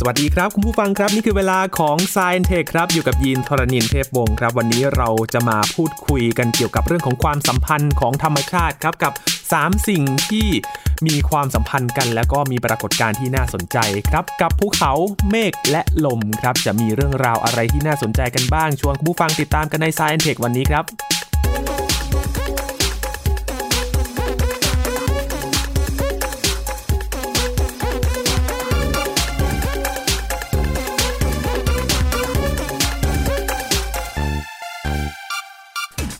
สวัสดีครับ คุณผู้ฟังครับ นี่คือเวลาของ s ซ e n t e c h ครับ อยู่กับยีนทรณินเทพวงศ์ครับ วันนี้เราจะมาพูดคุยกันเกี่ยวกับเรื่องของความสัมพันธ์ของธรรมชาติครับกับ 3 สิ่งที่มีความสัมพันธ์กัน แล้วก็มีปรากฏการณ์ที่น่าสนใจครับ กับภูเขาเมฆและลมครับจะมีเรื่องราวอะไรที่น่าสนใจกันบ้างชวนคุณผู้ฟังติดตามกันใน s ซ e n t e c h วันนี้ครับ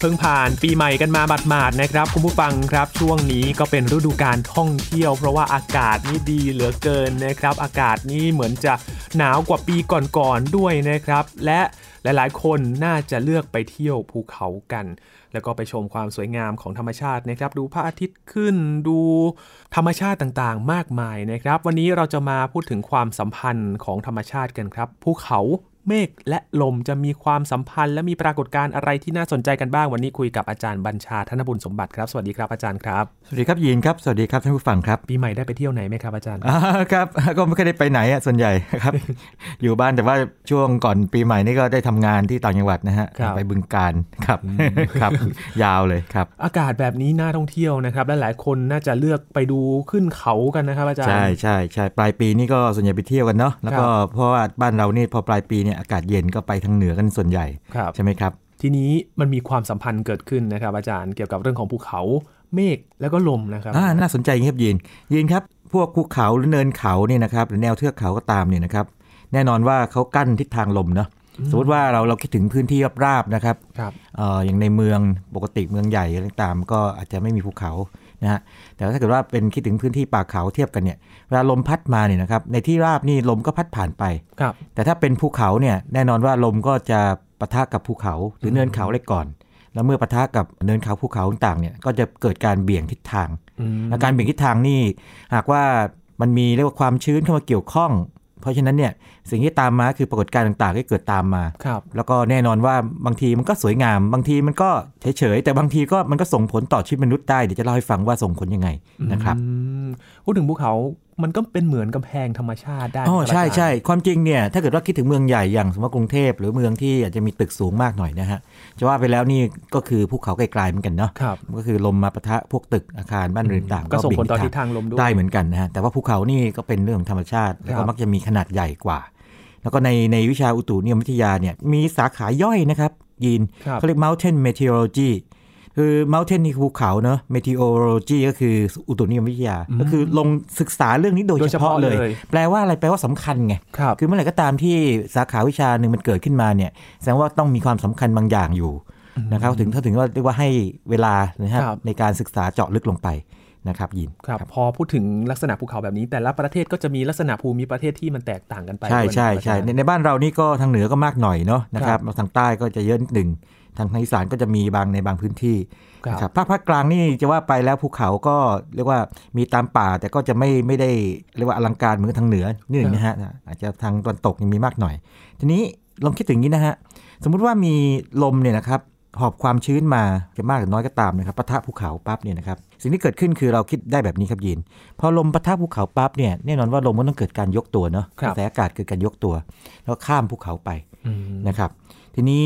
พิ่งผ่านปีใหม่กันมาบาดๆนะครับคุณผู้ฟังครับช่วงนี้ก็เป็นฤดูการท่องเที่ยว เพราะว่าอากาศนี่ดีเหลือเกินนะครับ อากาศนี่เหมือนจะหนาวกว่าปีก่อนๆด้วยนะครับ และหลายๆ คนน่าจะเลือกไปเที่ยวภูเขากัน แล้วก็ไปชมความสวยงามของธรรมชาตินะครับ ดูพระอาทิตย์ขึ้นดูธรรมชาติต่างๆ มากมายนะครับ วันนี้เราจะมาพูดถึงความสัมพันธ์ของธรรมชาติกันครับ ภูเขา เมฆและลมจะมีความสัมพันธ์และมีปรากฏการณ์อะไรที่น่าสนใจกันบ้างวันนี้คุยกับอาจารย์บัญชาธนบุญสมบัติครับ สวัสดีครับอาจารย์ครับ สวัสดีครับยีนครับสวัสดีครับท่านผู้ฟังครับปีใหม่ได้ไปเที่ยวไหนไหมครับอาจารย์อ่าครับก็ไม่เคอยได้ไปไหนอะส่วนใหญ่ครับอยู่บ้านแต่ว่าช่วงก่อนปีใหม่นี่ก็ได้ทำงานที่ต่างจังหวัดนะฮะครับไปบึงการครับครับ ยาวเลยครับ อากาศแบบนี้น่าท่องเที่ยวนะครับและหลายคนน่าจะเลือกไปดูขึ้นเขากันนะครับอาจารย์ใช่ใช่ใช่ปลายปีนี่ก็ส่วนใหญ่ไปเที่ยวกันเนาะแล้วก็เพราะว่าบ้านเรานี่พอปลายปีเนี่ยอากาศเย็นก็ไปทางเหนือกันส่วนใหญ่ครับใช่ไหมครับ ทีนี้มันมีความสัมพันธ์เกิดขึ้นนะครับ อาจารย์เกี่ยวกับเรื่องของภูเขาเมฆแล้วก็ลมนะครับอ่าน่าสนใจอย่างนี้ครับยีนยีนครับ พวกภูเขาหรือเนินเขาเนี่ยนะครับหรือแนวเทือกเขาก็ตามเนี่ยนะครับ แน่นอนว่าเขากั้นทิศทางลมเนาะสมมติว่าเราเราคิดถึงพื้นที่ราบๆนะครับครับเอ่ออย่างในเมืองปกติเมืองใหญ่อะไรต่างๆก็อาจจะไม่มีภูเขา นะฮะแต่ว่าถ้าเกิดว่าเป็นคิดถึงพื้นที่ป่าเขาเทียบกันเนี่ยเวลาลมพัดมาเนี่ยนะครับในที่ราบนี่ลมก็พัดผ่านไปครับแต่ถ้าเป็นภูเขาเนี่ยแน่นอนว่าลมก็จะปะทะกับภูเขาหรือเนินเขาเลยก่อน แล้วเมื่อปะทะกับเนินเขาภูเขาต่างๆเนี่ยก็จะเกิดการเบี่ยงทิศทางอืมและการเบี่ยงทิศทางนี่หากว่ามันมีเรียกว่าความชื้นเข้ามาเกี่ยวข้อง เพราะฉะนั้นเนี่ยสิ่งที่ตามมาคือปรากฏการณ์ต่างๆที่เกิดตามมาครับแล้วก็แน่นอนว่าบางทีมันก็สวยงาม บางทีมันก็เฉยๆแต่บางทีก็มันก็ส่งผลต่อชีวิตมนุษย์ได้เดี๋ยวจะเล่าให้ฟังว่าส่งผลยังไงนะครับอืมพูดถึงภูเขา มันก็เป็นเหมือนกำแพงธรรมชาติได้อ๋อนะครับใช่อาจารย์ใช่ความจริงเนี่ยถ้าเกิดว่าคิดถึงเมืองใหญ่อย่างสมมติว่ากรุงเทพหรือเมืองที่อาจจะมีตึกสูงมากหน่อยนะฮะจะว่าไปแล้วนี่ก็คือภูเขาไกลๆเหมือนกันเนาะครับก็คือลมมาปะทะพวกตึกอาคารบ้านเรือนต่างก็ส่งผลต่อเบี่ทิยศทางลมด้วยได้เหมือนกันนะฮะแต่ว่าภูเขานี่ก็เป็นเรื่องของธรรมชาติแล้วครัก็บมักจะมีขนาดใหญ่กว่า แล้วก็ในในวิชาอุตุนิยมวิทยาเนี่ยมีสาขาย่อยนะครับยีนครับเขาเรียก mountain meteorology คือ mountain นี่คือภูเขาเนอะ meteorology ก็คืออุตุนิยมวิทยา ก็คือลงศึกษาเรื่องนี้โดยโดยเฉเฉพาะพาะเลยเลย แปลว่าอะไรแปลว่าสำคัญไงครับคือเมื่อไหร่ก็ตามที่สาขาวิชาหนึ่งมันเกิดขึ้นมาเนี่ยแสดงว่าต้องมีความสำคัญบางอย่างอยู่นะครับถึงถ้าถึงว่าเรียกว่าให้เวลานะฮะครับในการศึกษาเจาะลึกลงไปนะครับยินครับพอพูดถึงลักษณะภูเขาแบบนี้แต่ละประเทศก็จะมีลักษณะภูมิประเทศที่มันแตกต่างกันไป ใช่ด้วยใช่นะครับใช่อาจารย์ในในบ้านเรานี่ก็ทางเหนือก็มากหน่อยเนาะนะคครัรับบทางใต้ก็จะเยอะนิดหนึ่ง ทางทางอีสานก็จะมีบางในบางพื้นที่ครับนะครับภาคภาคกลางนี่จะว่าไปแล้วภูเขาก็เรียกว่ามีตามป่าแต่ก็จะไม่ไม่ได้เรียกว่าอลังการเหมือนทางเหนือนี่หนึ่งนะฮะอาจจะทางตะวันตกยังมีมากหน่อย ทีนี้ลองคิดถึงนี้นะฮะสมมุติว่ามีลมเนี่ยนะครับหอบความชื้นมาจะมากหรือน้อยก็ตามนะครับปะทะภูเขาปั๊บเนี่ยนะครับสิ่งที่เกิดขึ้นคือเราคิดได้แบบนี้ครับยิน พอลมปะทะภูเขาปั๊บเนี่ยแน่นอนว่าลมมันต้องเกิดการยกตัวเนาะครักบระแสอากาศเกิดการยกตัว แล้วข้ามภูเขาไปอืมนะครับทีนี้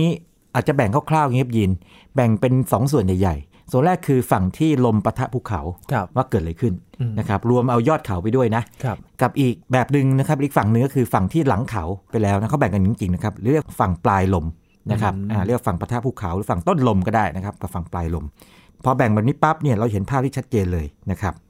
อาจจะแบ่งคร่าวๆอย่างนี้ครับยิน แบ่งเป็น 2 ส่วนใหญ่ๆ ส่วนแรกคือฝั่งที่ลมปะทะภูเขาครับว่าเกิดอะไรขึ้นอืมนะครับรวมเอายอดเขาไปด้วยนะครับกับอีกแบบหนึ่งนะครับอีกฝั่งหนึ่งก็คือฝั่งที่หลังเขาไปแล้วนะเขาแบ่งกันจริงๆนะครับเรียกฝั่งปลายลมนะครับอืมอ่าเรียกฝั่งปะทะภูเขาหรือฝั่งต้นลมก็ได้นะครับกับฝั่งปลายลมพอแบ่งแบบนี้ปั๊บเนี่ยเราเห็นภาพที่ชัดเจนเลยนะครับอืม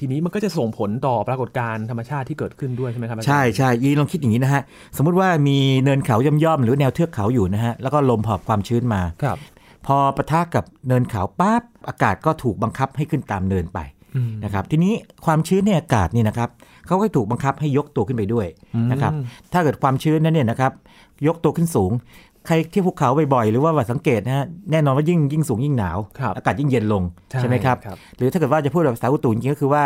ทีนี้มันก็จะส่งผลต่อปรากฏการณ์ธรรมชาติที่เกิดขึ้นด้วยใช่ไหมครับอาจารย์ใช่ใช่ยีนลองคิดอย่างนี้นะฮะ สมมุติว่ามีเนินเขาย่อมๆหรือแนวเทือกเขาอยู่นะฮะ แล้วก็ลมหอบความชื้นมาครับ พอปะทะกับเนินเขาปั๊บอากาศก็ถูกบังคับให้ขึ้นตามเนินไปอืมนะครับทีนี้ความชื้นในอากาศนี่นะครับเขาก็ถูกบังคับให้ยกตัวขึ้นไปด้วยนะครับอืมถ้าเกิดความชื้นนั้นเนี่ยนะครับยกตัวขึ้นสูง ใครที่ภูเขาบ่อยๆหรือว่าสังเกตนะฮะแน่นอนว่ายิ่งยิ่งสูงยิ่งหนาวครับอากาศยิ่งเย็นลงใช่ไหมครับครับ หรือถ้าเกิดว่าจะพูดแบบภาษาอุตุจริงๆก็คือว่า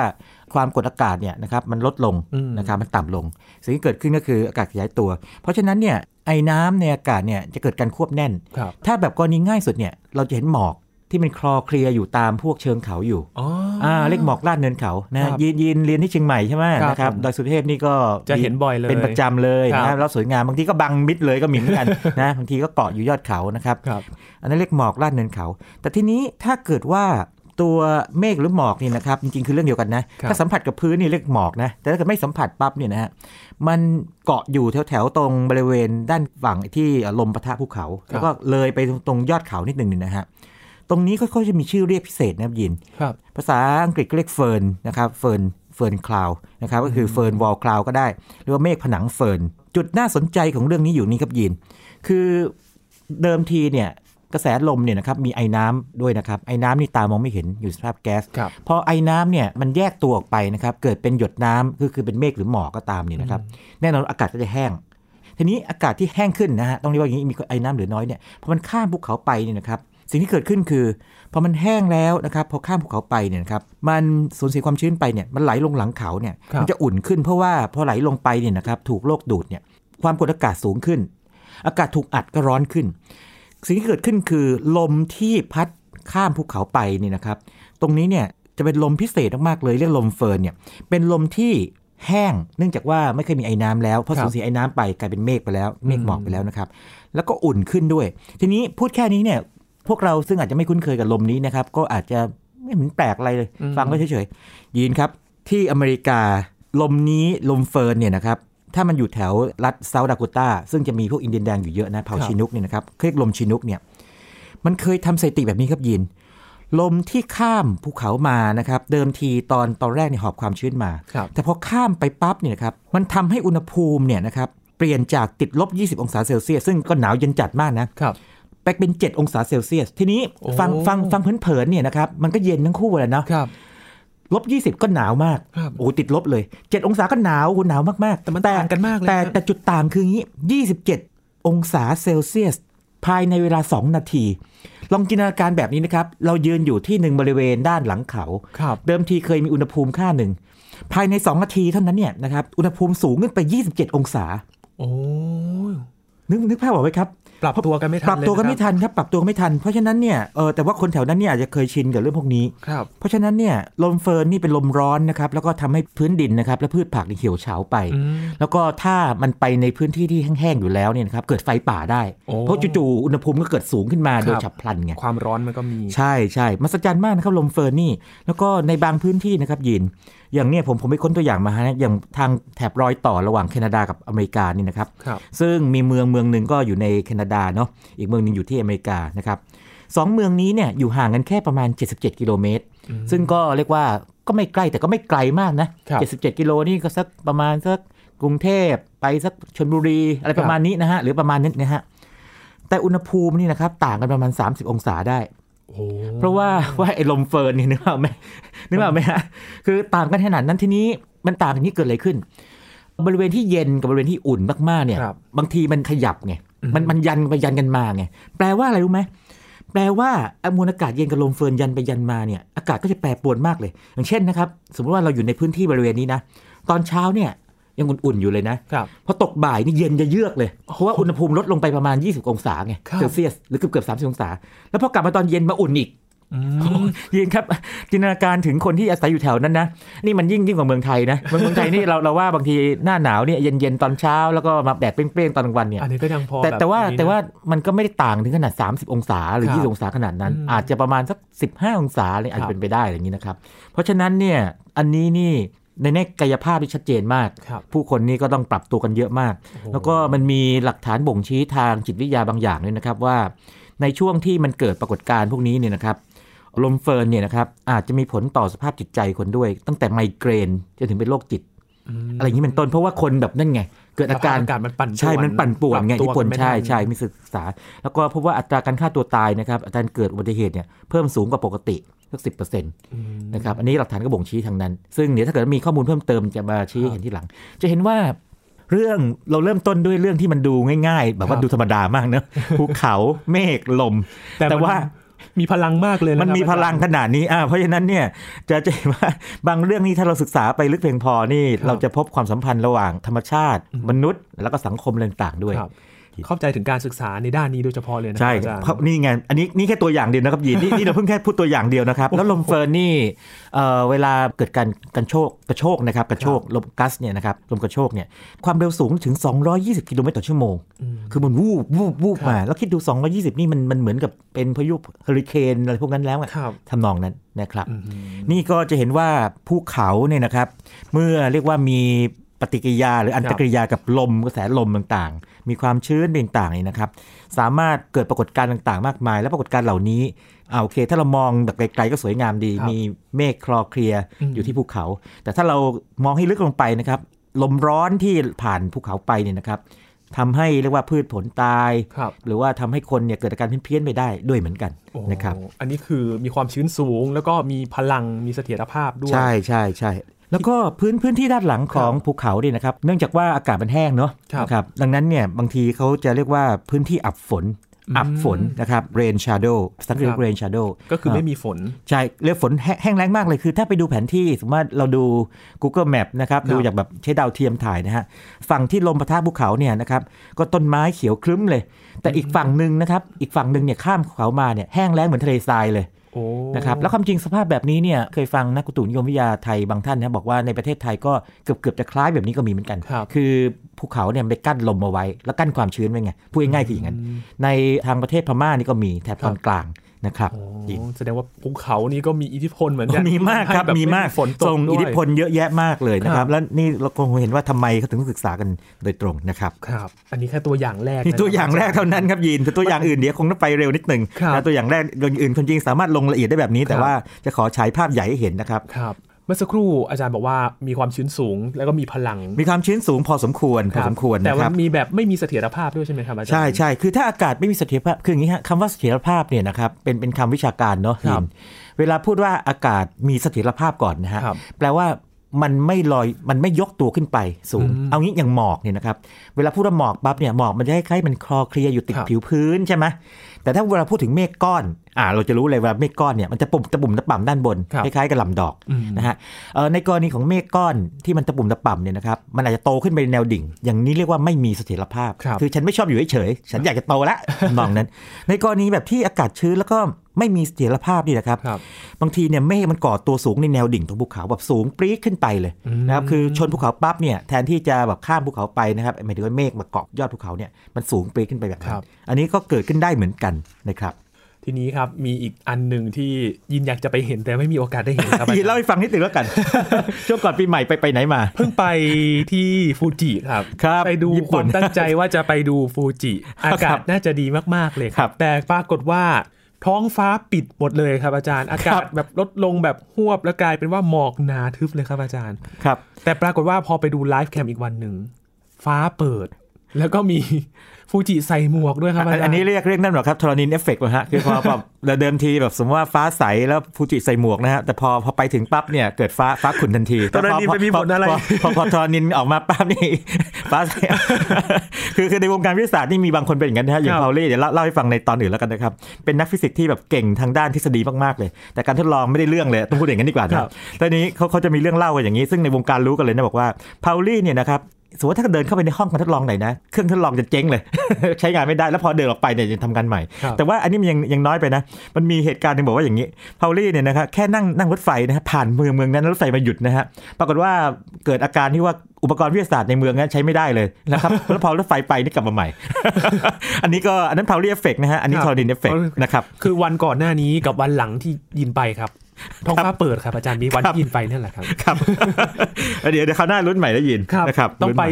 ความกดอากาศเนี่ยนะครับมันลดลงอืมนะครับมันต่ำลง สิ่งที่เกิดขึ้นก็คืออากาศขยายตัว เพราะฉะนั้นเนี่ยไอ้น้ำในอากาศเนี่ยจะเกิดการควบแน่นครับถ้าแบบกรณีง่ายสุดเนี่ยเราจะเห็นหมอก ที่มันคลอเคลียร์อยู่ตามพวกเชิงเขาอยู่อ๋ออ่าเรียกหมอกลาดเนินเขานะครับยีนยีนเรียนที่เชียงใหม่ใช่ไหมครับนะครับผมดอยสุเทพนี่ก็จะเห็นบ่อยเลยเป็นประจำเลยครันะบแล้วสวยงามบางทีก็บังมิดเลยก็มีเหมือนกันนะบางทีก็เกาะอยู่ยอดเขานะครับครับอันนั้นเรียกหมอกลาดเนินเขา แต่ทีนี้ถ้าเกิดว่าตัวเมฆหรือหมอกนี่นะครับจริงๆคือเรื่องเดียวกันนะครับถ้าสัมผัสกับพื้นนี่เรียกหมอกนะ แต่ถ้าเกิดไม่สัมผัสปั๊บเนี่ยนะฮะมันเกาะอยู่แถวๆตรงบริเวณด้านฝั่งที่ลมปะทะภูเขา แล้วก็เลยไปตรงยอดเขานิดหนึ่งเนี่ยนะฮะ ตรงนี้ก็จะมีชื่อเรียกพิเศษนะครับยินครับภาษาอังกฤษก็เรียก foehn นะครับ foehn foehn cloud นะครับก็คือ foehn wall cloud ก็ได้ หรือว่าเมฆผนัง foehn จุดน่าสนใจของเรื่องนี้อยู่นี่ครับยิน คือเดิมทีเนี่ยกระแสลมเนี่ยนะครับมีไอ้น้ำด้วยนะครับไอ้น้ำนี่ตามองไม่เห็นอยู่สภาพแก๊สครับพอไอน้ำเนี่ยมันแยกตัวออกไปนะครับเกิดเป็นหยดน้ำคือคือเป็นเมฆหรือหมอกก็ตามเนี่ยนะครับแน่นอนอากาศก็จะแห้ง ทีนี้อากาศที่แห้งขึ้นนะฮะต้องเรียกว่าอย่างนี้มีไอน้ำเหลือน้อยเนี่ยพอมันข้ามภูเขาไปเนี่ยนะครับ สิ่งที่เกิดขึ้นคือพอมันแห้งแล้วนะครับพอข้ามภูเขาไปเนี่ยนะครับมันสูญเสียความชื้นไปเนี่ยมันไหลลงหลังเขาเนี่ยครับมันจะอุ่นขึ้นเพราะว่าพอไหลลงไปเนี่ยนะครับถูกโลกดูดเนี่ยความกดอากาศสูงขึ้น อากาศถูกอัดก็ร้อนขึ้น สิ่งที่เกิดขึ้นคือลมที่พัดข้ามภูเขาไปนี่นะครับ ตรงนี้เนี่ยจะเป็นลมพิเศษมากๆเลยเรียกลมเฟิร์นเนี่ยเป็นลมที่แห้งเนื่องจากว่าไม่เคยมีไอ้น้ำแล้วเพราะครับสูญเสียไอ้น้ำไปกลายเป็นเมฆไปแล้วเมฆหมอกไปแล้วนะครับ แล้วก็อุ่นขึ้นด้วย ทีนี้พูดแค่นี้เนี่ย พวกเราซึ่งอาจจะไม่คุ้นเคยกับลมนี้นะครับ ก็อาจจะไม่เห็นแปลกอะไรเลยอืมฟังก็เฉยๆยีนครับ ที่อเมริกาลมนี้ลม foehn เนี่ยนะครับถ้ามันอยู่แถวรัฐเซาท์ดาโกตาซึ่งจะมีพวกอินเดียนแดงอยู่เยอะนะเผ่าครับชินุกเนี่ยนะครับเรียกลมชินุกเนี่ยมันเคยทำสถิติแบบนี้ครับยีนลมที่ข้ามภูเขามานะครับ เดิมทีตอนตอนแรกเนี่ยหอบความชื้นมาครับแต่พอข้ามไปปั๊บเนี่ยนะครับมันทำให้อุณหภูมิเนี่ยนะครับเปลี่ยนจากติดลบ 20 องศาเซลเซียสซึ่งก็หนาวเย็นจัดมากนะครับ ไปเป็น 7 องศาเซลเซียส ทีนี้โอ้ฟังฟังฟังเผินๆเนี่ยนะครับ มันก็เย็นทั้งคู่เลยเนาะครับลบ20ก็หนาวมากครับโอ้ติดลบเลย7องศาก็หนาวโอ้โหหนาวมากๆ แต่มันต่างกันมากเลยแต่นะแต่จุดต่างคืออย่างนี้27องศาเซลเซียส ภายในเวลา2นาที ลองจินตนาการแบบนี้นะครับ เรายืนอยู่ที่หนึ่งบริเวณด้านหลังเขาครับเดิมทีเคยมีอุณหภูมิค่าหนึ่ง ภายใน2นาทีเท่านั้นเนี่ยนะครับ อุณหภูมิสูงขึ้นไป27องศา โอ้ยนึกนึกภาพออกไหมครับ ปรับตัวกันไม่ทันปรับตัวกันไม่เลยะคทันครับปรับตัวกันไม่ทัน เพราะฉะนั้นเนี่ยเออแต่ว่าคนแถวนั้นเนี่ยอาจจะเคยชินกับเรื่องพวกนี้ครับเพราะฉะนั้นเนี่ยลมเฟิร์นนี่เป็นลมร้อนนะครับแล้วก็ทำให้พื้นดินนะครับและพืชผักนี่เหี่ยวเฉาไปอืมแล้วก็ถ้ามันไปในพื้นที่ที่แห้งๆอยู่แล้วเนี่ยนะครับเกิดไฟป่าได้โอ้เพราะจู่ๆอุณหภูมิก็เกิดสูงขึ้นมาครับโดยฉับพลันไงความร้อนมันก็มีใช่ใช่มหัศจรรย์มากนะครับลมเฟิร์นนี่แล้วก็ในบางพื้นที่นะครับยินอย่างเนี้ยผมผมไปค้นตัวอย่างมาฮะอย่างทางแถบรอยต่อระหว่างแคนาดากับอเมริกานี่นะครับครับซึ่งมีเมืองเมืองหนึ่งก็อยู่ในแคนาดาเนาะอีกเมืองหนึงอยู่ที่อเมริกานะครับสองเมืองนี้เนี่ยอยู่ห่างกันแค่ประมาณ 77 กิโลเมตร ซึ่งก็เรียกว่าก็ไม่ใกล้แต่ก็ไม่ไกลมากนะครับ77 กิโลนี่ก็สักประมาณสักกรุงเทพไปสักชลบุรีอะไรประมาณนี้นะฮะหรือประมาณนี้นะฮะแต่อุณหภูมินี่นะครับต่างกันประมาณ 30 องศาได้โอ้เพราะว่าว่าไอ้ลมเฟิร์นเนี่ยนึกออกไหมนึกออกไหมฮะคือต่างกันขนาดนั้นทีนี้มันต่างกันนี้เกิดอะไรขึ้น บริเวณที่เย็นกับบริเวณที่อุ่นมากๆเนี่ยครับบางทีมันขยับไงอื มมันมันยันไปยันกันมาไงแปลว่าอะไรรู้ไหมแปลว่าอมวลอากาศเย็นกับลมเฟิร์นยันไปยันมาเนี่ยอากาศก็จะแปรปรวนมากเลย อย่างเช่นนะครับ สมมติว่าเราอยู่ในพื้นที่บริเวณนี้นะตอนเช้าเนี่ยยังอุ่นๆอยู่เลยนะครับพอตกบ่ายนี่เย็นยะเยือกเลย เพราะว่าอุณหภูมิลดลงไปประมาณ 20 องศาไงครับเซลเซียสหรือเกือบเกือบ30 องศา แล้วพอกลับมาตอนเย็นมาอุ่นอีกอืม ยินครับจินตนาการถึงคนที่อาศัยอยู่แถวนั้นนะนี่มันยิ่งยิ่งกว่าเมืองไทยนะเมืองเมืองไทยนี่เราเราว่าบางทีหน้าหนาวเนี่ยเย็นเย็นๆตอนเช้าแล้วก็มาแดดเปรี้ยงๆตอนกลางวันเนี่ยอันนี้ก็ยังพอแต่บบแต่ว่านี้นะแต่ว่ามันก็ไม่ได้ต่างถึงขนาด 30 องศาหรือครับ20 องศาขนาดนั้นอืมอาจจะประมาณสัก 15 องศาเลยอาจครัจะบเป็นไปได้อะไรอย่างนี้นะครับเพราะฉะนั้นเนี่ยอันนี้นี่ในแง่กายภาพที่ชัดเจนมากครับผู้คนนี่ก็ต้องปรับตัวกันเยอะมากโอ้โหแล้วก็มันมีหลักฐานบ่งชี้ทางจิตวิทยาบางอย่างด้วยนะครับว่า ในช่วงที่มันเกิดปรากฏการณ์พวกนี้เนี่ยนะครับ ลมเฟิร์นเนี่ยนะครับอาจจะมีผลต่อสภาพจิตใจคนด้วย ตั้งแต่ไมเกรนจนถึงเป็นโรคจิตมอะไรอย่างนี้เป็นต้นเพราะว่าคนแบบนั่นไง เกิดอาการสภพอากาศมันปั่นป่วนใช่ มันปั่นป่วนไงปรับตัวญี่ปุ่นกัไม่ใช่ทันใช่มีศึกษา แล้วก็พบว่าอัตราการฆ่าตัวตายนะครับอัตราการเกิดอุบัติเหตุเนี่ยเพิ่มสูงกว่าปกติสักสิบเปอร์เซ็นต์อืมนะครับอันนี้หลักฐานก็บ่งชี้ทางนั้น ซึ่งเดี๋ยวถ้าเกิดมีข้อมูลเพิ่มเติมจะมาชี้ครับเห็นที่หลัง จะเห็นว่าเรื่องเราเริ่มต้นด้วยเรื่องที่มันดูง่าย ๆ แบบว่าครับดูธรรมดามากเนอะภูเขาเมฆลม แต่แต่ว่า มีพลังมากเลยะมันมีครับพลังขนาดนี้อ่าเพราะฉะนั้นเนี่ยจะจะเห็นว่าบางเรื่องนี้ถ้าเราศึกษาไปลึกเพียงพอนี่ครับเราจะพบความสัมพันธ์ระหว่างธรรมชาติอืมมนุษย์ แล้วก็สังคมอะไรต่างๆด้วยครับ เข้าใจถึงการศึกษาในด้านนี้โดยเฉพาะเลยนะใช่อาจารย์เพราะนี่ไงอันนี้นี่แค่ตัวอย่างเดียวนะครับยีนนี่นี่เราเพิ่งแค่พูดตัวอย่างเดียวนะครับ แล้วลมเฟิร์นนี่เอ่อเวลาเกิดการกันโชกกระโชกนะครับกระโชกลมกัสเนี่ยนะครับลมกระโชกเนี่ยความเร็วสูงถึง 220 กิโลเมตรต่อชั่วโมง คือมันวูบวูบวูบมา แล้วคิดดู 220 นี่มันมันเหมือนกับเป็นพายุเฮอริเคนอะไรพวกนั้นแล้วอะครับทำนองนั้นนะครับอืมนี่ก็จะเห็นว่าภูเขาเนี่ยนะครับ เมื่อเรียกว่ามีป ฏิกิริยาหรืออันตรกิริยากับลมกระแสลมต่างๆ มีความชื้นต่างๆนี่นะครับ สามารถเกิดปรากฏการณ์ต่างๆ มากมาย และปรากฏการณ์เหล่านี้อ่าโอเค ถ้าเรามองแบบไกลๆก็สวยงามดีครับมีเมฆคลอเคลียร์อืมอยู่ที่ภูเขา แต่ถ้าเรามองให้ลึกลงไปนะครับ ลมร้อนที่ผ่านภูเขาไปเนี่ยนะครับทำให้เรียกว่าพืชผลตายครับหรือว่าทำให้คนเนี่ยเกิดอาการเพี้ยนๆไปได้ด้วยเหมือนกันโอ้นะครับ อันนี้คือมีความชื้นสูงแล้วก็มีพลังมีเสถียรภาพด้วย ใช่ใช่ใช่ แล้วก็พื้นพื้นที่ด้านหลังของภูเขาเนี่ยนะครับ เนื่องจากว่าอากาศมันแห้งเนาะครับนะครับดังนั้นเนี่ยบางทีเขาจะเรียกว่าพื้นที่อับฝนอืมอับฝนนะครับ rain shadow ภาษาอังกฤษครับ rain shadow ก็คือไม่มีฝน ใช่ เรียกฝนแห้แห้งแล้งมากเลย คือถ้าไปดูแผนที่ สมมติว่าเราดู Google Map นะครับครับ ดูจากแบบใช้ดาวเทียมถ่ายนะฮะ ฝั่งที่ลมปะทะภูเขาเนี่ยนะครับ ก็ต้นไม้เขียวครึ้มเลย แต่อีกฝั่งหนึ่งนะครับ อีกฝั่งหนึ่งเนี่ยข้ามภูเขามาเนี่ยแห้งแล้งเหมือนทะเลทรายเลยโอ้ นะครับแล้วความจริงสภาพแบบนี้เนี่ยเคยฟังนักอุตุนิยมวิทยาไทยบางท่านนะบอกว่าในประเทศไทยก็เกือบเกือบจะคล้ายแบบนี้ก็มีเหมือนกันครับคือภูเขาเนี่ยมันไปกั้นลมเอาไว้ แล้วกั้นความชื้นไว้ไงพูดง่ายๆคืออย่างนั้นในทางประเทศพม่านี่ก็มีแถบตอนกลาง นะครับโอ้จริงแสดงว่าภูเขานี่ก็มีอิทธิพลเหมือนกัมีมากครับให้แมีมากฝนตกส่งด้วยอิทธิพลเยอะแยะมากเลยนะคครัรับบแล้วนี่เราคงเห็นว่าทำไมเขาถึงศึกษากันโดยตรงนะครับครับ อันนี้แค่ตัวอย่างแรกนี่นะตัวอย่างแรกเท่านั้นครับยีนแต่ตัวอย่างอื่นเดี๋ยวคงต้องไปเร็วนิดหนึ่งครับนะตัวอย่างแรกอย่างอื่นคนจริงสามารถลงละเอียดได้แบบนี้ แต่ครับว่าจะขอฉายภาพใหญ่ให้เห็นนะครับครับ เมื่อสักครู่อาจารย์บอกว่ามีความชื้นสูง แล้วก็มีพลัง มีความชื้นสูงพอสมควรพอสมควรแต่นะคว่ารับมีแบบไม่มีเสถียรภาพด้วยใช่ไหมครับอาจารย์ใช่ใช่คือถ้าอากาศไม่มีเสถียรภาพคืออย่างนี้ฮะคำว่าเสถียรภาพเนี่ยนะครับเป็นเป็นคำวิชาการเนาะครับยินเวลาพูดว่าอากาศมีเสถียรภาพก่อนนะฮะครับแปลว่า มันไม่ลอยมันไม่ยกตัวขึ้นไปสูงอืมเอางี้อย่างหมอกเนี่ยนะครับเวลาพูดว่าหมอกปั๊บเนี่ยหมอกมันจะคล้ายๆมันคลอเคลียร์อยู่ติดครับผิวพื้นใช่ไหมแต่ถ้าเวลาพูดถึงเมฆก้อนอ่าเราจะรู้เลยว่าเมฆก้อนเนี่ยมันจะปุ่มตะปุ่มตะป่ำด้านบนครับคล้ายๆกับลำดอกอืมนะฮะเอ่อในกรณีของเมฆก้อนที่มันตะปุ่มตะป่ำเนี่ยนะครับมันอาจจะโตขึ้นไปในแนวดิ่ง อย่างนี้เรียกว่าไม่มีเสถียรภาพครับอฉันไม่ชอบอยู่เฉยๆฉันอยากจะโตละมองนั้น ในกรณีแบบที่อากาศชื้นแล้วก็ ไม่มีเสถียรภาพนี่นะครับครับ บางทีเนี่ยเมฆมันก่อตัวสูงในแนวดิ่งของภูเขาแบบสูงปรี๊ดขึ้นไปเลยอืมนะครับคือชนภูเขาปั๊บเนี่ยแทนที่จะแบบข้ามภูเขาไปนะครับหมายถึงว่าเมฆมาเกาะยอดภูเขาเนี่ยมันสูงปรี๊ดขึ้นไปแบบนั้ครันบอันนี้ก็เกิดขึ้นได้เหมือนกันนะครับทีนี้ครับ มีอีกอันหนึ่งที่ยินอยากจะไปเห็นแต่ไม่มีโอกาสได้เห็นครับอายีจารย์เล่าให้ฟังนิดนึงแล้วกัน ช่วงก่อนปีใหม่ไปไปไหนมา เพิ่งไปที่ฟูจิครับครับไปดูญี่คปุ่วานมตั้งใจว่าจะไปดูฟูจิ อากาครัศบน่าจะดีมากๆเลยครับ แต่ปรากฏว่า ท้องฟ้าปิดหมดเลยครับอาจารย์ อากาศแบบลดลงแบบหวบแล้วกลายเป็นว่าหมอกหนาทึบเลยครับอาจารย์ ครับ แต่ปรากฏว่าพอไปดูไลฟ์แคมอีกวันหนึ่งฟ้าเปิด แล้วก็มีฟูจิใส่หมวกด้วยครับอาอันจารย์อันนี้เรียกเรียกนั่นหรอครับทรณินเอฟเฟกต์ฮะคือพอแบบเดิมทีแบบสมมติว่าฟ้าใสแล้วฟูจิใส่หมวกนะฮะแต่พอพอไปถึงปั๊บเนี่ยเกิดฟ้าฟ้าขุ่นทันทีตอนนั้นนี่พไม่มีผลอะไรพพอพอทรณินออกมาปั๊บนี่ฟ้าใสคือคือในวงการวิทยาศาสตร์นี่มีบางคนเป็นอย่างนั้นนะฮะอย่างครับพาวลี่เดี๋ยวเล่าเล่าให้ฟังในตอนอื่นแล้วกันนะครับเป็นนักฟิสิกส์ที่แบบเก่งทางด้านทฤษฎีมากๆเลย แต่การทดลองไม่ได้เรื่องเลยต้องพูดอย่างนั้นดีกว่านะครับตอนนี้เขาเขาจะมีเรื่องเล่ากันอย่างนี้ซึ่งในวงการรู้กันเลยนะบอกว่าพาวลี่เนี่ยนะครับ สมมติถ้าเดินเข้าไปในห้องการทดลองไหนนะ เครื่องทดลองจะเจ๊งเลย ใช้งานไม่ได้แล้วพอเดินออกไปเนี่ยจะทำงานใหม่ครับแต่ว่าอันนี้มันยังยังน้อยไปนะ มันมีเหตุการณ์หนึ่งบอกว่าอย่างนี้พาวลี่เนี่ยนะครับแค่นั่งนั่งรถไฟนะฮะผ่านเมืองเมืองนั้นแล้วรถไฟมาหยุดนะฮะปรากฏว่าเกิดอาการที่ว่าอุปกรณ์วิทยาศาสตร์ในเมืองนั้นใช้ไม่ได้เลยนะครับแล้วพอรถไฟไปนี่กลับมาใหม่ อันนี้ก็อันนั้นพาวลี่เอฟเฟกนะฮะอันนี้ครับทรณินเอฟเฟกนะครับคือวันก่อนหน้านี้กับวันหลังที่ยินไปครับ ท้องฟ้าเปิดครับ อาจารย์มีวันครับที่ยินไปนั่นแหละครับ ครับเดี๋ยวเดี๋ยวคราวหน้าลุ้นใหม่ได้ยินนะครับ ต้องลุ้นไปใหม่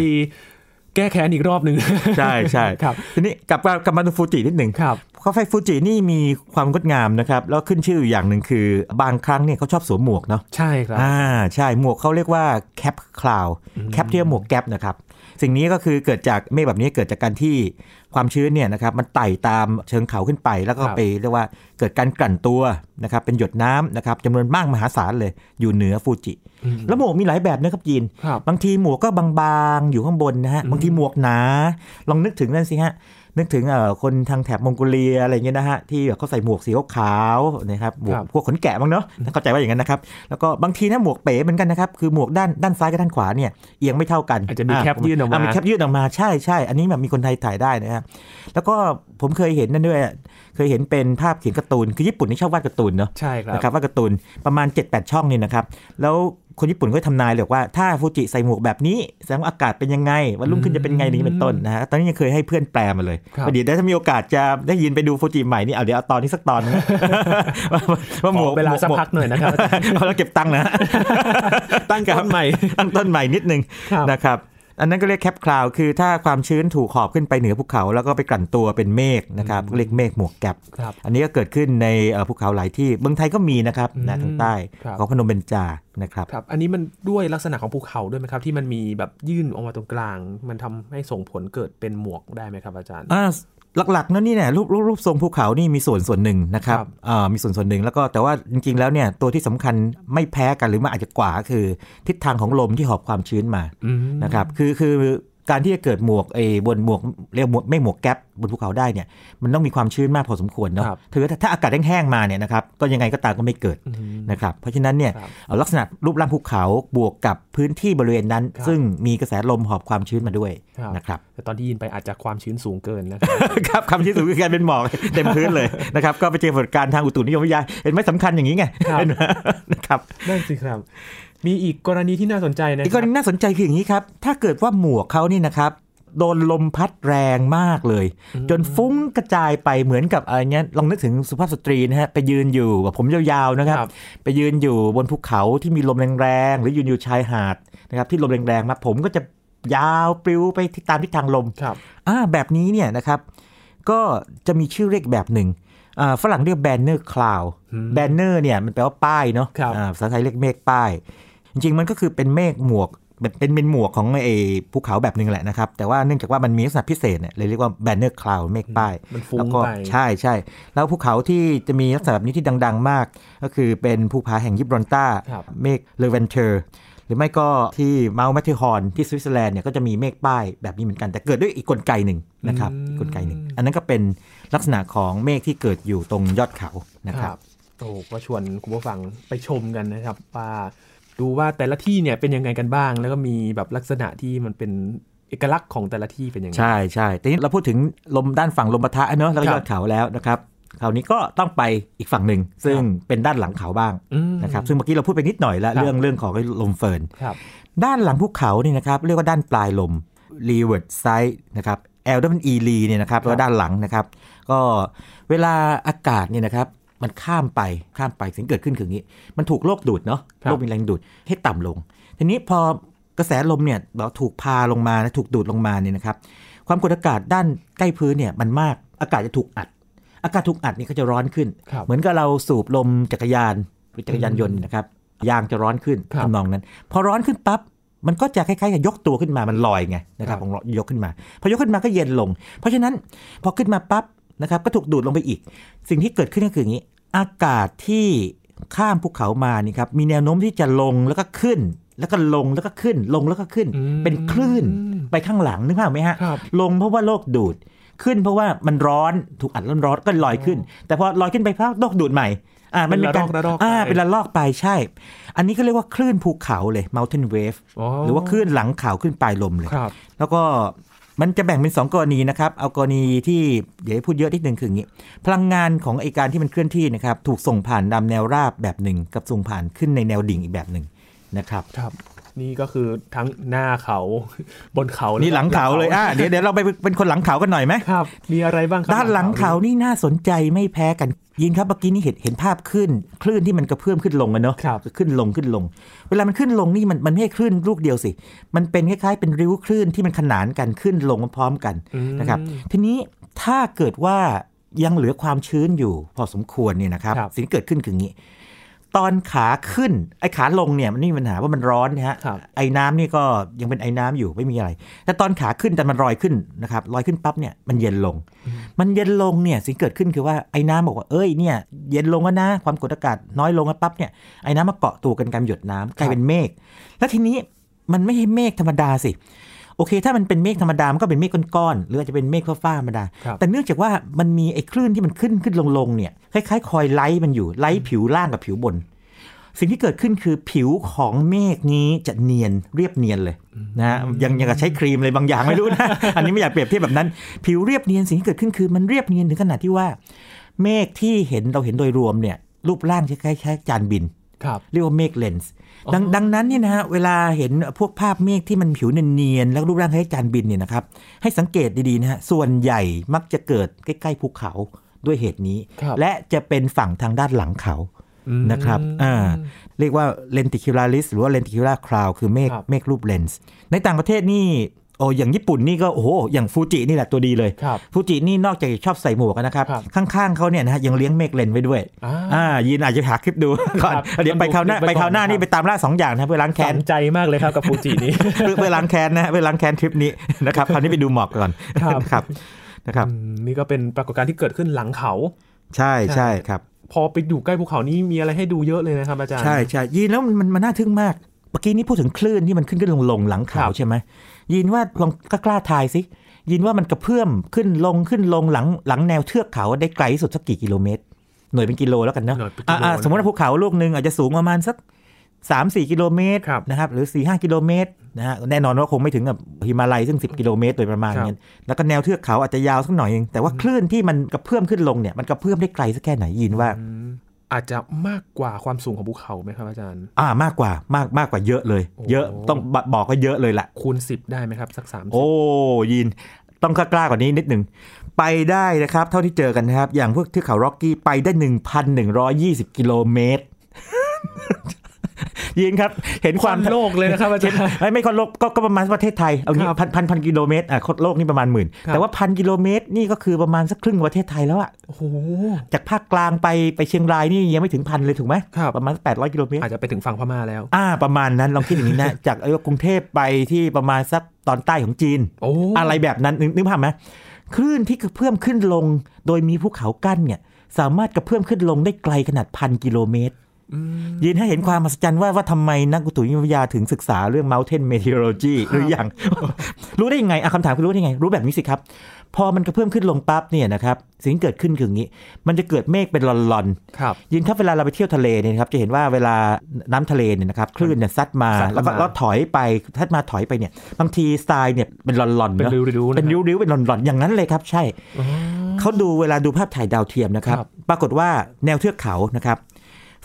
แก้แค้นอีกรอบหนึ่งใช่ใช่ครับทีนี้กลับมากลับมาดูฟูจินิดหนึ่งครับภูเขาไฟฟูจินี่มีความงดงามนะครับ แล้วขึ้นชื่ออยู่อย่างหนึ่งคือ บางครั้งเนี่ยเขาชอบสวมหมวกเนาะใช่ครับอ่าใช่หมวกเขาเรียกว่า cap cloud cap ที่ว่าหมวกแก๊ปนะครับ สิ่งนี้ก็คือเกิดจากเมฆแบบนี้เกิดจากการที่ ความชื้นเนี่ยนะครับมันไต่ตามเชิงเขาขึ้นไป แล้วก็ครับไปเรียกว่าเกิดการกลั่นตัวนะครับเป็นหยดน้ำนะครับจำนวนมากมหาศาลเลยอยู่เหนือฟูจิอืม แล้วหมวกมีหลายแบบนะครับยีนครับบางทีหมวกก็บางๆอยู่ข้างบนนะฮะอืมบางทีหมวกหนา ลองนึกถึงนั่นสิฮะนึกถึงเอ่อคนทางแถบมองโกเลียอะไรเงี้ยนะฮะที่แบบเขาใส่หมวกสีขาวๆนะครับหมวกครับพวกขนแกะบ้างเนาะเข้าใจว่าอย่างนั้นนะครับ แล้วก็บางทีนะหมวกเป๋เหมือนกันนะครับคือหมวกด้านด้านซ้ายกับด้านขวาเนี่ยเอียงไม่เท่ากันอาจจะมีแคปยื่นออกมามีแคปยื่นออกมาใช่ใช่อันนี้แบบมีคนไทยถ่ายได้นะครับแล้วก็ผมเคยเห็นนั่นด้วยเคยเห็นเป็นภาพเขียนการ์ตูน คือญี่ปุ่นนี่ชอบวาดการ์ตูนเนาะใช่ครับนะครับว่าการ์ตูนประมาณ 7-8 ช่องนี่นะครับ แล้วคนญี่ปุ่นก็ทำนายเลยว่าถ้าฟูจิใส่หมวกแบบนี้แสดงว่าอากาศเป็นยังไง วันรุ่งขึ้นจะเป็นไงนี้เป็นต้นนะฮะตอนนี้ยังเคยให้เพื่อนแปลมาเลยครับเดี๋ยวถ้ามีโอกาสจะได้ยินไปดูฟูจิใหม่นี่เอาเดี๋ยวเอาตอนนี้สักตอนนึงว่าว่าหมวกขอเวลาสักหมวพักหน่อยนะครับเอาแล้วเก็บตังค์นะตั้งต้นใหม่ตั้งต้นใหม่นิดนึงครับนะครับ อันนั้นก็เรียกแคปคลาวคือถ้าความชื้นถูกหอบขึ้นไปเหนือภูเขาแล้วก็ไปกลั่นตัวเป็นเมฆนะครับเรียกเมฆหมวกแกปครับอันนี้ก็เกิดขึ้นในเอ่อภูเขาหลายที่เมืองไทยก็มีนะครับอืมนะทางใต้ครับของพนมเบญจานะครับครับ อันนี้มันด้วยลักษณะของภูเขาด้วยไหมครับ ที่มันมีแบบยื่นออกมาตรงกลาง มันทำให้ส่งผลเกิดเป็นหมวกได้ไหมครับอาจารย์อ่า หลักๆนั่นนี่เนี่ยรูปรูปรูปทรงภูเขานี่มีส่วนส่วนหนึ่งนะครับครับอ่ามีส่วนส่วนหนึ่งแล้วก็แต่ว่าจริง ๆ แล้วเนี่ยตัวที่สำคัญไม่แพ้กันหรือมันอาจจะกว่าคือทิศทางของลมที่หอบความชื้นมาอืมนะครับคือคือ การที่จะเกิดหมวกไอ้บนหมวกเรียกหมวกไม่หมวกแก๊ปบนภูเขาได้เนี่ยมันต้องมีความชื้นมากพอสมควรเนาะครับถือว่าถ้าถ้าอากาศแห้งๆมาเนี่ยนะครับก็ยังไงก็ตามก็ไม่เกิดอืมนะครับเพราะฉะนั้นเนี่ยครับเอาลักษณะรูปร่างภูเขาบวกกับพื้นที่บริเวณนั้นครับซึ่งมีกระแสลมหอบความชื้นมาด้วยครับนะครับแต่ตอนที่ยินไปอาจจะความชื้นสูงเกินนะครับครับคำที่สูงคือกลารเป็นหมอกเต็มพื้นเลยนะครับก็ไปเจอผลการณ์ทางอุตุนิยมวิทยาเห็นไหมสำคัญอย่างนี้ไงครับเห็นไหมนะครับนั่นสิครับ มีอีกกรณีที่น่าสนใจนะอีกคกรัรณีน่าสนใจคืออย่างนี้ครับ ถ้าเกิดว่าหมวกเขานี่นะครับโดนลมพัดแรงมากเลย จนฟุ้งกระจายไปเหมือนกับอะไรเงี้ยลองนึกถึงสุภาพสตรีนะฮะไปยืนอยู่แบบผมยาวๆนะครับครับ ไปยืนอยู่บนภูเขาที่มีลมแรงๆหรือยืนอยู่ชายหาดนะครับที่ลมแรงๆมาผมก็จะยาวปลิวไปที่ตามทิศทางลมครับอ่าแบบนี้เนี่ยนะครับ ก็จะมีชื่อเรียกแบบหนึ่งอ่าฝรั่งเรียก banner cloud อืม banner เนี่ยมันแปลว่าป้ายเนาะครับอ่าภาษาไทยเรียกเมฆป้าย จริงๆ มันก็คือเป็นเมฆหมวกแบบเป็นเป็นหมวกของไอ้ภูเขาแบบหนึ่งแหละนะครับ แต่ว่าเนื่องจากว่ามันมีลักษณะพิเศษเนี่ยเลยเรียกว่า banner cloud เมฆป้ายมันฟุ้งแล้วก็ไปใช่ใช่แล้วภูเขาที่จะมีลักษณะแบบนี้ที่ดัง ๆ มาก ก็คือเป็นภูผาแห่งยิบรอลตาร์ครับเมฆ Levanter หรือไม่ก็ที่ Mount Matterhorn ที่สวิตเซอร์แลนด์เนี่ยก็จะมีเมฆป้ายแบบนี้เหมือนกัน แต่เกิดด้วยอีกกลไกหนึ่งนะครับอืมอีกกลไกหนึ่งอันนั้นก็เป็นลักษณะของเมฆที่เกิดอยู่ตรงยอดเขานะครับโอ้ก็ชวนคุณผู้ฟังไปชมกันนะครับว่า ดูว่าแต่ละที่เนี่ยเป็นยังไงกันบ้าง แล้วก็มีแบบลักษณะที่มันเป็นเอกลักษณ์ของแต่ละที่เป็นยังไง ใช่ใช่แต่นี้เราพูดถึงลมด้านฝั่งลมปะทะเนอะแล้วก็ครับยอดเขาแล้วนะครับคราวนี้ก็ต้องไปอีกฝั่งหนึ่งซึ่งเป็นด้านหลังเขาบ้างอืมนะครับซึ่งเมื่อกี้เราพูดไปนิดหน่อยแล้วครับเรื่องเรื่องของลมเฟิร์นครับด้านหลังภูเขานี่นะครับเรียกว่าด้านปลายลม leeward side นะครับ L ด้าน E ลีเนี่ยนะครับครับแล้วด้านหลังนะครับ ก็เวลาอากาศเนี่ยนะครับ มันข้ามไปข้ามไปสิ่งเกิดขึ้นคืออย่างนี้ มันถูกโลกดูดเนาะครับโลกมีแรงดูดให้ต่ำลง ทีนี้พอกระแสลมเนี่ยเราถูกพาลงมานะถูกดูดลงมาเนี่ยนะครับ ความกดอากาศด้านใกล้พื้นเนี่ยมันมากอากาศจะถูกอัด อากาศถูกอัดนี่ก็จะร้อนขึ้นครับเหมือนกับเราสูบลมจักรยานหรือจักรยานยนต์นะครับยางจะร้อนขึ้นครับทำนองนั้น พอร้อนขึ้นปั๊บมันก็จะคล้ายๆกับยกตัวขึ้นมามันลอยไงนะครัครับบของยกขึ้นมา พอยกขึ้นมาก็เย็นลง เพราะฉะนั้นพอขึ้นมาปั๊บนะครับก็ถูกดูดลงไปอีก สิ่งที่เกิดขึ้นก็คืออย่างนี้ อากาศที่ข้ามภูเขามานี่ครับมีแนวโน้มที่จะลงแล้วก็ขึ้น แล้วก็ลงแล้วก็ขึ้น ลงแล้วก็ขึ้นอืมเป็นคลื่นไปข้างหลังนึกภาพไหมฮะครับลงเพราะว่าโลกดูดขึ้นเพราะว่ามันร้อนถูกอัดร้อนร้อนก็ลอยขึ้น แต่พอลอยขึ้นไปพักโลกดูดใหม่อ่ามันมีการเป็นระลอกระลอกอ่าไปเป็นระลอกไปใช่ อันนี้ก็เรียกว่าคลื่นภูเขาเลย mountain wave อ๋อหรือว่าคลื่นหลังเขาขึ้นปลายลมเลยครับแล้วก็ มันจะแบ่งเป็น 2 กรณีนะครับ เอากรณีที่เดี๋ยวให้พูดเยอะนิดนึงคืออย่างนี้ พลังงานของไอการที่มันเคลื่อนที่นะครับ ถูกส่งผ่านตามแนวราบแบบหนึ่ง กับส่งผ่านขึ้นในแนวดิ่งอีกแบบหนึ่งนะครับ ครับ นี่ก็คือทั้งหน้าเขาบนเขานี่หลังเขาเลยอะเดี๋ยวเดี๋ยวเราไปเป็นคนหลังเขากันหน่อยไหมครับ มีอะไรบ้างครับด้านหลังเขานี่น่าสนใจไม่แพ้กัน ยินครับเมื่อกี้นี่เห็นเห็นภาพขึ้น คลื่นที่มันกระเพื่อมขึ้นลงกันเนาะครับขึ้นลงขึ้นลง เวลามันขึ้นลงนี่มันมันไม่ใช่คลื่นลูกเดียวสิ มันเป็นคล้ายๆเป็นริ้วคลื่นที่มันขนานกันขึ้นลงพร้อมกันอืมนะครับ ทีนี้ถ้าเกิดว่ายังเหลือความชื้นอยู่พอสมควรเนี่ยนะครับครับสิ่งที่เกิดขึ้นคืออย่างนี้ ตอนขาขึ้นไอ้ขาลงเนี่ยมันไม่มีปัญหาว่ามันร้อนนะฮะครับไอ้น้ำนี่ก็ยังเป็นไอ้น้ำอยู่ไม่มีอะไร แต่ตอนขาขึ้นแต่มันลอยขึ้นนะครับลอยขึ้นปั๊บเนี่ยมันเย็นลง มันเย็นลงเนี่ยสิ่งเกิดขึ้นคือว่าไอ้น้ำบอกว่าเอ้ยเนี่ยเย็นลงแล้วนะความกดอากาศน้อยลงแล้วปั๊บเนี่ยไอ้น้ำมาเกาะตัวกันกลายเป็นหยดน้ำกลายเป็นเมฆแล้วทีนี้มันไม่ใช่เมฆธรรมดาสิ โอเค ถ้ามันเป็นเมฆธรรมดา มันก็เป็นเมฆก้อนๆหรืออาจจะเป็นเมฆฟ้าๆธรรมดาครับแต่เนื่องจากว่ามันมีไอ้คลื่นที่มันขึ้นขึ้นลงลงๆเนี่ยคล้ายๆ คอยไลท์มันอยู่ไลท์ผิวล่างกับผิวบน สิ่งที่เกิดขึ้นคือผิวของเมฆนี้จะเนียนเรียบเนียนเลยนะฮะยังยังกับใช้ครีมอะไรบางอย่างไม่รู้นะอันนี้ไม่อยากเปรียบเทียบแบบนั้น ผิวเรียบเนียนสิ่งที่เกิดขึ้นคือมันเรียบเนียนถึงขนาดที่ว่า เมฆที่เห็นเราเห็นโดยรวมเนี่ยรูปร่างคล้ายๆจานบินครับ เรียกว่าเมฆเลนส์ดังดังนั้นเนี่ยนะฮะเวลาเห็นพวกภาพเมฆที่มันผิวเนียนๆแล้วรูปร่างคล้ายจานบินเนี่ยนะครับให้สังเกตดีๆนะฮะส่วนใหญ่มักจะเกิดใกล้ๆภูเขาด้วยเหตุนี้ครับและจะเป็นฝั่งทางด้านหลังเขาอืมนะครับอ่าเรียกว่า lenticular หรือว่า lenticular cloud คือเมฆครับเมฆรูปเลนส์ในต่างประเทศนี่โอ้อย่างญี่ปุ่นนี่ก็โอ้โหอย่างฟูจินี่แหละตัวดีเลยครับฟูจินี่นอกจากจะชอบใส่หมวกนะครับครับ ข้างๆเขาเนี่ยนะฮะยังเลี้ยงเมฆเลนส์ไว้ด้วยอ่าอ่ายินอาจจะหาคลิปดูก่อนครับเดี๋ยวไปคราวหน้าต้องดูคลิปไว้ไปคราวหน้าก่อนนี่ไปตามล่าสองอย่างนะเพื่อล้างแค้นสนใจมากเลยครับกับฟูจินี้เพื่อเพื่อล้างแค้นนะเพื่อล้างแค้นทริปนี้นะครับคราวนี้ไปดูหมอกก่อนครับนะครับนะครับอืมนี่ก็เป็นปรากฏการณ์ที่เกิดขึ้นหลังเขา ใช่ใช่ครับ พอไปอยู่ใกล้ภูเขานี้มีอะไรให้ดูเยอะเลยนะครับอาจารย์ใช่ใช่ยินแล้วมันมันมันน่าทึ่งมากเมื่อกี้นี้พูดถึงคลื่นที่มันขึ้นขึ้นลงลงหลังครัเขาบใช่ไหม ยินว่าลองกล้าทายสิยินว่ามันกระเพื่อมขึ้นลงขึ้นลงหลังหลังแนวเทือกเขาได้ไกลที่สุดสักกี่กิโลเมตร หน่วยเป็นกิโลแล้วกันเนาะหน่วยเป็นกิโลอ่าๆสมมติว่าภูเขาลูกหนึ่งอาจจะสูงประมาณสักสามสี่กิโลเมตรครับนะครับหรือสี่ห้ากิโลเมตรนะฮะแน่นอนว่าคงไม่ถึงกับฮิมาลัยซึ่ง 10 กิโลเมตรโดยประมาณครับเนี้ยแล้วก็แนวเทือกเขาอาจจะยาวสักหน่อยเองแต่ว่าคลื่นที่มันกระเพื่อมขึ้นลงเนี่ยมันกระเพื่อมได้ไกลสักแค่ไหนยินว่า อืมอาจจะมากกว่าความสูงของภูเขาไหมครับอาจารย์ อ่ามากกว่ามากมากกว่าเยอะเลยโอ้เยอะต้องบบอกว่าเยอะเลยแหละคูณสิบได้ไหมครับ สักสามโอ้ยินต้องกล้าๆกว่านี้นิดหนึ่งไปได้นะครับ เท่าที่เจอกันนะครับ อย่างพวกเทือกเขาร็อกกี้ไปได้ 1,120 กิโลเมตร ยินครับ เห็นความโลกเลยนะครับอาจารย์ไม่ไม่คนโลกก็ก็ประมาณประเทศไทยเอางี้ครับพันพันพันกิโลเมตรอะคนโลกนี่ประมาณหมื่นครับแต่ว่าพันกิโลเมตรนี่ก็คือประมาณสักครึ่งประเทศไทยแล้วอะโอ้โหจากภาคกลางไปไปเชียงรายนี่ยังไม่ถึงพันเลยถูกไหมครับประมาณ 800 กิโลเมตรอาจจะไปถึงฝั่งพม่าแล้วอ่าประมาณนั้นลองคิดอย่างนี้นะจากเออกรุงเทพไปที่ประมาณสักตอนใต้ของจีนโอ้อะไรแบบนั้นนึกนึกภาพไหมคลื่นที่กระเพื่อมขึ้นลง โดยมีภูเขากั้นเนี่ยสามารถกระเพื่อมขึ้นลงได้ไกลขนาดพันกิโลเมตรอืม ยินให้เห็นความมหัศจรรย์ว่าว่าทำไมนักอุตุนิยมวิทยาถึงศึกษาเรื่อง mountain meteorology หรือยังรู้ได้ยังไงอะคำถามคือรู้ได้ยังไง รู้แบบนี้สิครับ พอมันกระเพื่อมขึ้นลงปั๊บเนี่ยนะครับ สิ่งที่เกิดขึ้นคืออย่างนี้ มันจะเกิดเมฆเป็นลอนๆครับยินครับเวลาเราไปเที่ยวทะเลเนี่ยนะครับจะเห็นว่าเวลาน้ำทะเลเนี่ยนะครับคลื่นเนี่ยซัดมาซัดเข้าแล้วก็มาแล้วถอยไปซัดมาถอยไปเนี่ยบางทีทรายเนี่ยเป็นหลอนๆเป็นเนอะริ้วๆะเป็นริ้วๆเป็นหลอนๆอย่างนั้นเลยครับใช่อ๋อเขาดูเวลาดูภาพถ่ายดาวเทียมนะครับครับปรากฏว่าแนวเทือกเขานะครับ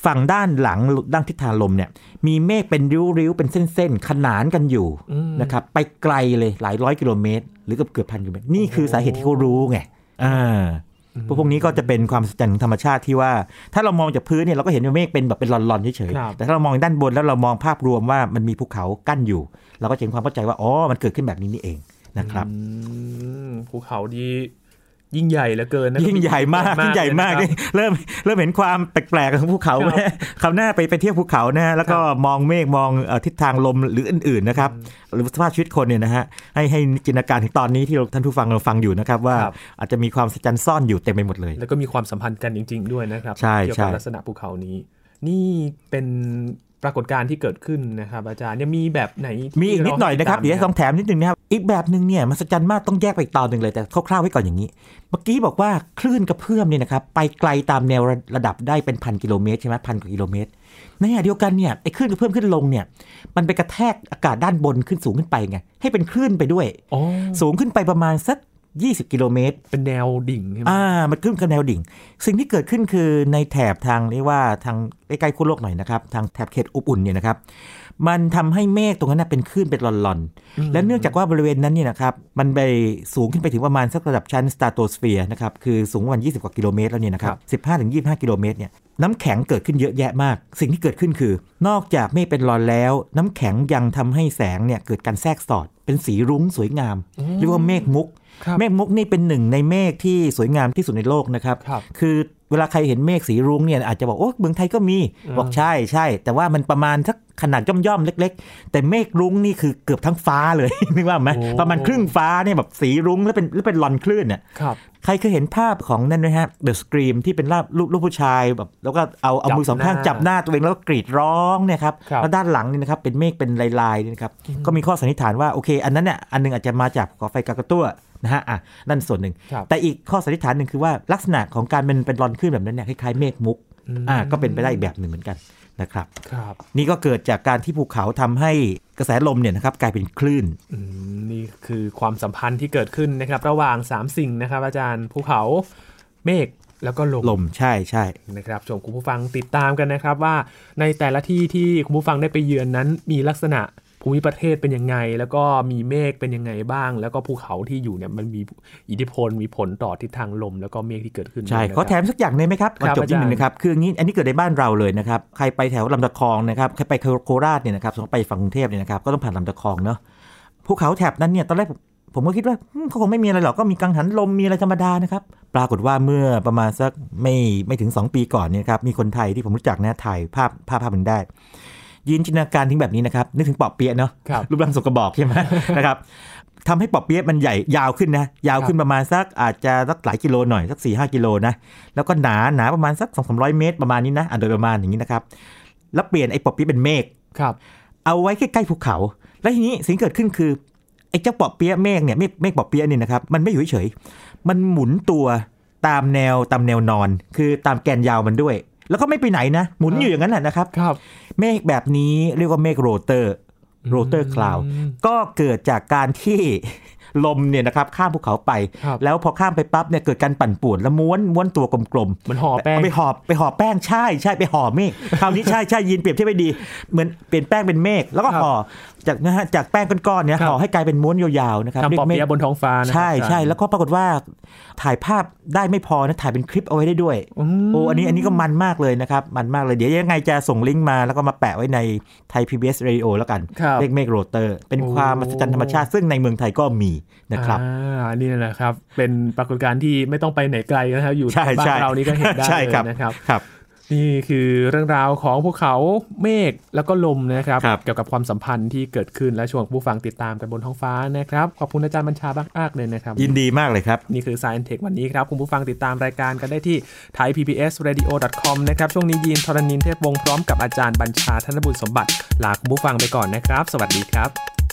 ฝั่งด้านหลังด้านทิศทางลมเนี่ยมีเมฆเป็นริ้วๆ เป็นเส้นๆ ขนานกันอยู่อืมนะครับไปไกลเลยหลายร้อยกิโลเมตร หรือเกือบเกือบพันกิโลเมตรนี่คือสาเหตุที่เขารู้ไงอ่าพวกพวกนี้ก็จะเป็นความมหัศจรรย์ของธรรมชาติที่ว่า ถ้าเรามองจากพื้นเนี่ยเราก็เห็นว่าเมฆเป็นแบบเป็นหลอนๆเฉยครับๆแต่ถ้าเรามองด้านบนแล้วเรามองภาพรวมว่ามันมีภูเขากั้นอยู่ เราก็จะเห็นความเข้าใจว่าอ๋อมันเกิดขึ้นแบบนี้นี่เองนะครับอืมภูเขาดี ยิ่งใหญ่เหลือเกินนะยิ่งใหญ่มากยิ่งใหญ่มากเลยนี่เริ่มเริ่มเห็นความแปลกๆของภูเขาครับไหมคราวหน้าไปไปเที่ยวภูเขานะฮะแล้วก็มองเมฆมองเอ่อทิศทางลมหรืออื่นๆนะครับหรือสภาพชีวิตคนเนี่ยนะฮะให้ให้จินตนาการถึงตอนนี้ที่เราท่านผู้ฟังเราฟังอยู่นะครับว่าครับอาจจะมีความสัจจันซ่อนอยู่เต็มไปหมดเลย แล้วก็มีความสัมพันธ์กันจริง ๆ ด้วยนะครับใช่เกี่ยวใช่กับลักษณะภูเขานี้ นี่เป็นป รากฏการณ์ที่เกิดขึ้นนะครับ อาจารย์ยังมีแบบไหนที่มีอีกนิดหน่อยนะครับาเดี๋ยวให้ให้สองแถมนิดนึงนะครับ อีกแบบหนึ่งเนี่ยมหัศจรรย์มากต้องแยกไปอีกตอนหนึ่งเลยแต่คร่าวๆไว้ก่อนอย่างนี้ เมื่อกี้บอกว่าคลื่นกระเพื่อมเนี่ยนะครับไปไกลตามแนวระดับได้เป็นพันกิโลเมตรใช่ไหมพันกว่ากิโลเมตรในขณะเดียวกันเนี่ยไอ้คลื่นกระเพื่อมขึ้นลงเนี่ยมันไปกระแทกอากาศด้านบนขึ้นสูงขึ้นไปไงให้เป็นคลื่นไปด้วยอ๋อสูงขึ้นไปประมาณสัก 20 กิโลเมตร เป็นแนวดิ่งใช่ไหมอ่า มันขึ้นกับแนวดิ่ง สิ่งที่เกิดขึ้นคือในแถบทางเรียกว่าทางใกล้ๆขั้วโลกหน่อยนะครับ ทางแถบเขตอบอุ่นเนี่ยนะครับ มันทำให้เมฆตรงนั้นนะเป็นคลื่นเป็นลอนๆ และเนื่องจากว่าบริเวณนั้นเนี่ยนะครับ มันไปสูงขึ้นไปถึงประมาณสักระดับชั้นสตาร์โตสเฟียร์นะครับ คือสูงประมาณ20 กว่ากิโลเมตรแล้วเนี่ยนะครับ15ถึง25 กิโลเมตรเนี่ยน้ำแข็งเกิดขึ้นเยอะแยะมาก สิ่งที่เกิดขึ้นคือ นอกจากเมฆเป็นลอนแล้ว น้ำแข็งยังทำให้แสงเนี่ยเกิดการแทรกสอด เป็นสีรุ้งสวยงาม เรียกว่าเมฆมุกครับ เมฆมุกนี่เป็นหนึ่งในเมฆที่สวยงามที่สุดในโลกนะครับครับคือเวลาใครเห็นเมฆสีรุ้งเนี่ยอาจจะบอกโอ้เมืองไทยก็มีอืมบอกใช่ใช่ แต่ว่ามันประมาณสักขนาดย่อมๆเล็ก ๆ แต่เมฆรุ้งนี่คือเกือบทั้งฟ้าเลย นึกว่าไหมโอ้ประมาณครึ่งฟ้าเนี่ยแบบสีรุ้งแล้วเป็นแล้วเป็นลอนคลื่นเนี่ยครับใครเคยเห็นภาพของนั่นไหมฮะ The Scream ที่เป็นรูปรูปรูปผู้ชายแบบแล้วก็เอาเอาจับมือสองข้างหน้าจับหน้าตัวเองแล้วก็กรีดร้องเนี่ยครับครับแล้วด้านหลังนี่นะครับเป็นเมฆเป็นลายๆนี่นะครับก็มีข้อสันนิษฐานว่าโอเค อันนั้นเนี่ยอันหนึงอาจจะมาจากภูเขาไฟกากาตัว นะฮะอะนั่นส่วนหนึ่งครับแต่อีกข้อสันนิษฐานหนึ่งคือว่าลักษณะของการเป็นเป็นรอนขึ้นแบบนั้นเนี่ยคล้ายๆเมฆมุกอืมอ่าก็เป็นไปได้อีกแบบหนึ่งเหมือนกันนะครับครับ นี่ก็เกิดจากการที่ภูเขาทำให้กระแสลมเนี่ยนะครับกลายเป็นคลื่นอืมนี่คือความสัมพันธ์ที่เกิดขึ้นนะครับ ระหว่าง 3 สิ่งนะครับ อาจารย์ภูเขาเมฆแล้วก็ลมลมใช่ใช่นะครับชวนคุณผู้ฟังติดตามกันนะครับว่าในแต่ละที่ที่คุณผู้ฟังได้ไปเยือนนั้นมีลักษณะ ภูมิประเทศเป็นยังไง แล้วก็มีเมฆเป็นยังไงบ้าง แล้วก็ภูเขาที่อยู่เนี่ยมันมีอิทธิพลมีผลต่อทิศทางลม แล้วก็เมฆที่เกิดขึ้นใช่ด้วยนะขอแถครับมสักอย่างได้ไหมครับก่อนครับจบนิดนึงอาจารย์นะครับคืออย่างนี้อันนี้เกิดในบ้านเราเลยนะครับใครไปแถวลำตะคองนะครับใครไปโคราชเนี่ยนะครับสมมติไปฝั่งกรุงเทพเนี่ยนะครับก็ต้องผ่านลำตะคองเนาะภูเขาแถบนั้นเนี่ยตอนแรกผมผมก็คิดว่าอืมเขาคงไม่มีอะไรหรอกก็มีกังหันลมมีอะไรธรรมดานะครับปรากฏว่าเมื่อประมาณสักไม่ไม่ถึง 2 ปีก่อนเนี่ยครับมีคนไทยที่ผมรู้จักนะถ่ายภาพภาพภาพหนึ่งได้ ยืนจินตนาการถึงแบบนี้นะครับนึกถึงปอบเปี๊ยะเนาะครับรูปร่างสกระบอกใช่ไหมนะครับทำให้ปอบเปี๊ยะมันใหญ่ยาวขึ้นนะยาวขึ้นประมาณสักอาจจะสักหลายกิโลหน่อยสัก4ี่ห้ากิโลนะแล้วก็หนาหนาประมาณสักสองสามร้อยเมตรประมาณนี้นะอะโดยประมาณอย่างนี้นะครับแล้วเปลี่ยนไอ้ปอบเปี๊ยะเป็นเมฆครับ เอาไว้ใกล้ๆภูเขา แล้วทีนี้สิ่งที่เกิดขึ้นคือไอ้เจ้าปอบเปี๊ยะเมฆเนี่ยเมฆเมฆปอบเปี๊ยะเนี่ยนะครับมันไม่อยู่เฉยๆมันหมุนตัวตามแนวตามแนวนอน คือตามแกนยาวมันด้วย แล้วก็ไม่ไปไหนนะ หมุนอยู่อย่างนั้นแหละนะครับครับ เมฆแบบนี้เรียกว่าเมฆ rotor rotor cloud อืมก็เกิดจากการที่ลมเนี่ยนะครับข้ามภูเขาไปครับแล้วพอข้ามไปปั๊บเนี่ยเกิดการปั่นป่วนแล้วม้วนม้วนตัวกลมๆเหมือนห่อแป้งไปหอบไปหอบแป้งใช่ใช่ไปห่อเมฆคราวนี้ใช่ใช่ยินเปรียบเทียบไปดี เหมือนเปลี่ยนแป้งเป็นเมฆแล้วก็ครับห่อ จากนะฮะจากแป้งก้อนๆเนี่ยครับห่อให้กลายเป็นม้วนยาวๆนะครับทำปอบเรีเปี๊ยะยักษ์บนท้องฟ้านะครับใช่ใช่อาจารย์แล้วก็ปรากฏว่าถ่ายภาพได้ไม่พอนะถ่ายเป็นคลิปเอาไว้ได้ด้วยมโอ้อันนี้อันนี้ก็มันมากเลยนะครับ มันมากเลยเดี๋ยวยังไงจะส่งลิงก์มาแล้วก็มาแปะไว้ในไทย PBS Radio แล้วกันครับเรียกเมฆโรเตอร์ เป็นโอ้ความมหัศจรรย์ธรรมชาติซึ่งในเมืองไทยก็มีนะครับอ่านี่แหละครับ เป็นปรากฏการณ์ที่ไม่ต้องไปไหนไกลนะครับอยู่ใช่บ้าใช่นเรานี่ก็เห็นได้ใช่เลยครับนะครับครับ นี่คือเรื่องราวของภูเขาเมฆแล้วก็ลมนะครับครับเกี่ยวกับความสัมพันธ์ที่เกิดขึ้นและชวนผู้ฟังติดตามกันบนท้องฟ้านะครับ ขอบคุณอาจารย์บัญชามากๆเลยนะครับ ยินดีมากเลยครับ นี่คือ Science Tech วันนี้ครับ คุณผู้ฟังติดตามรายการกันได้ที่ thaipbsradio.com นะครับ ช่วงนี้ยีนทรณินเทพวงศ์พร้อมกับอาจารย์บัญชาธนบุญสมบัติลาคุณผู้ฟังไปก่อนนะครับ สวัสดีครับ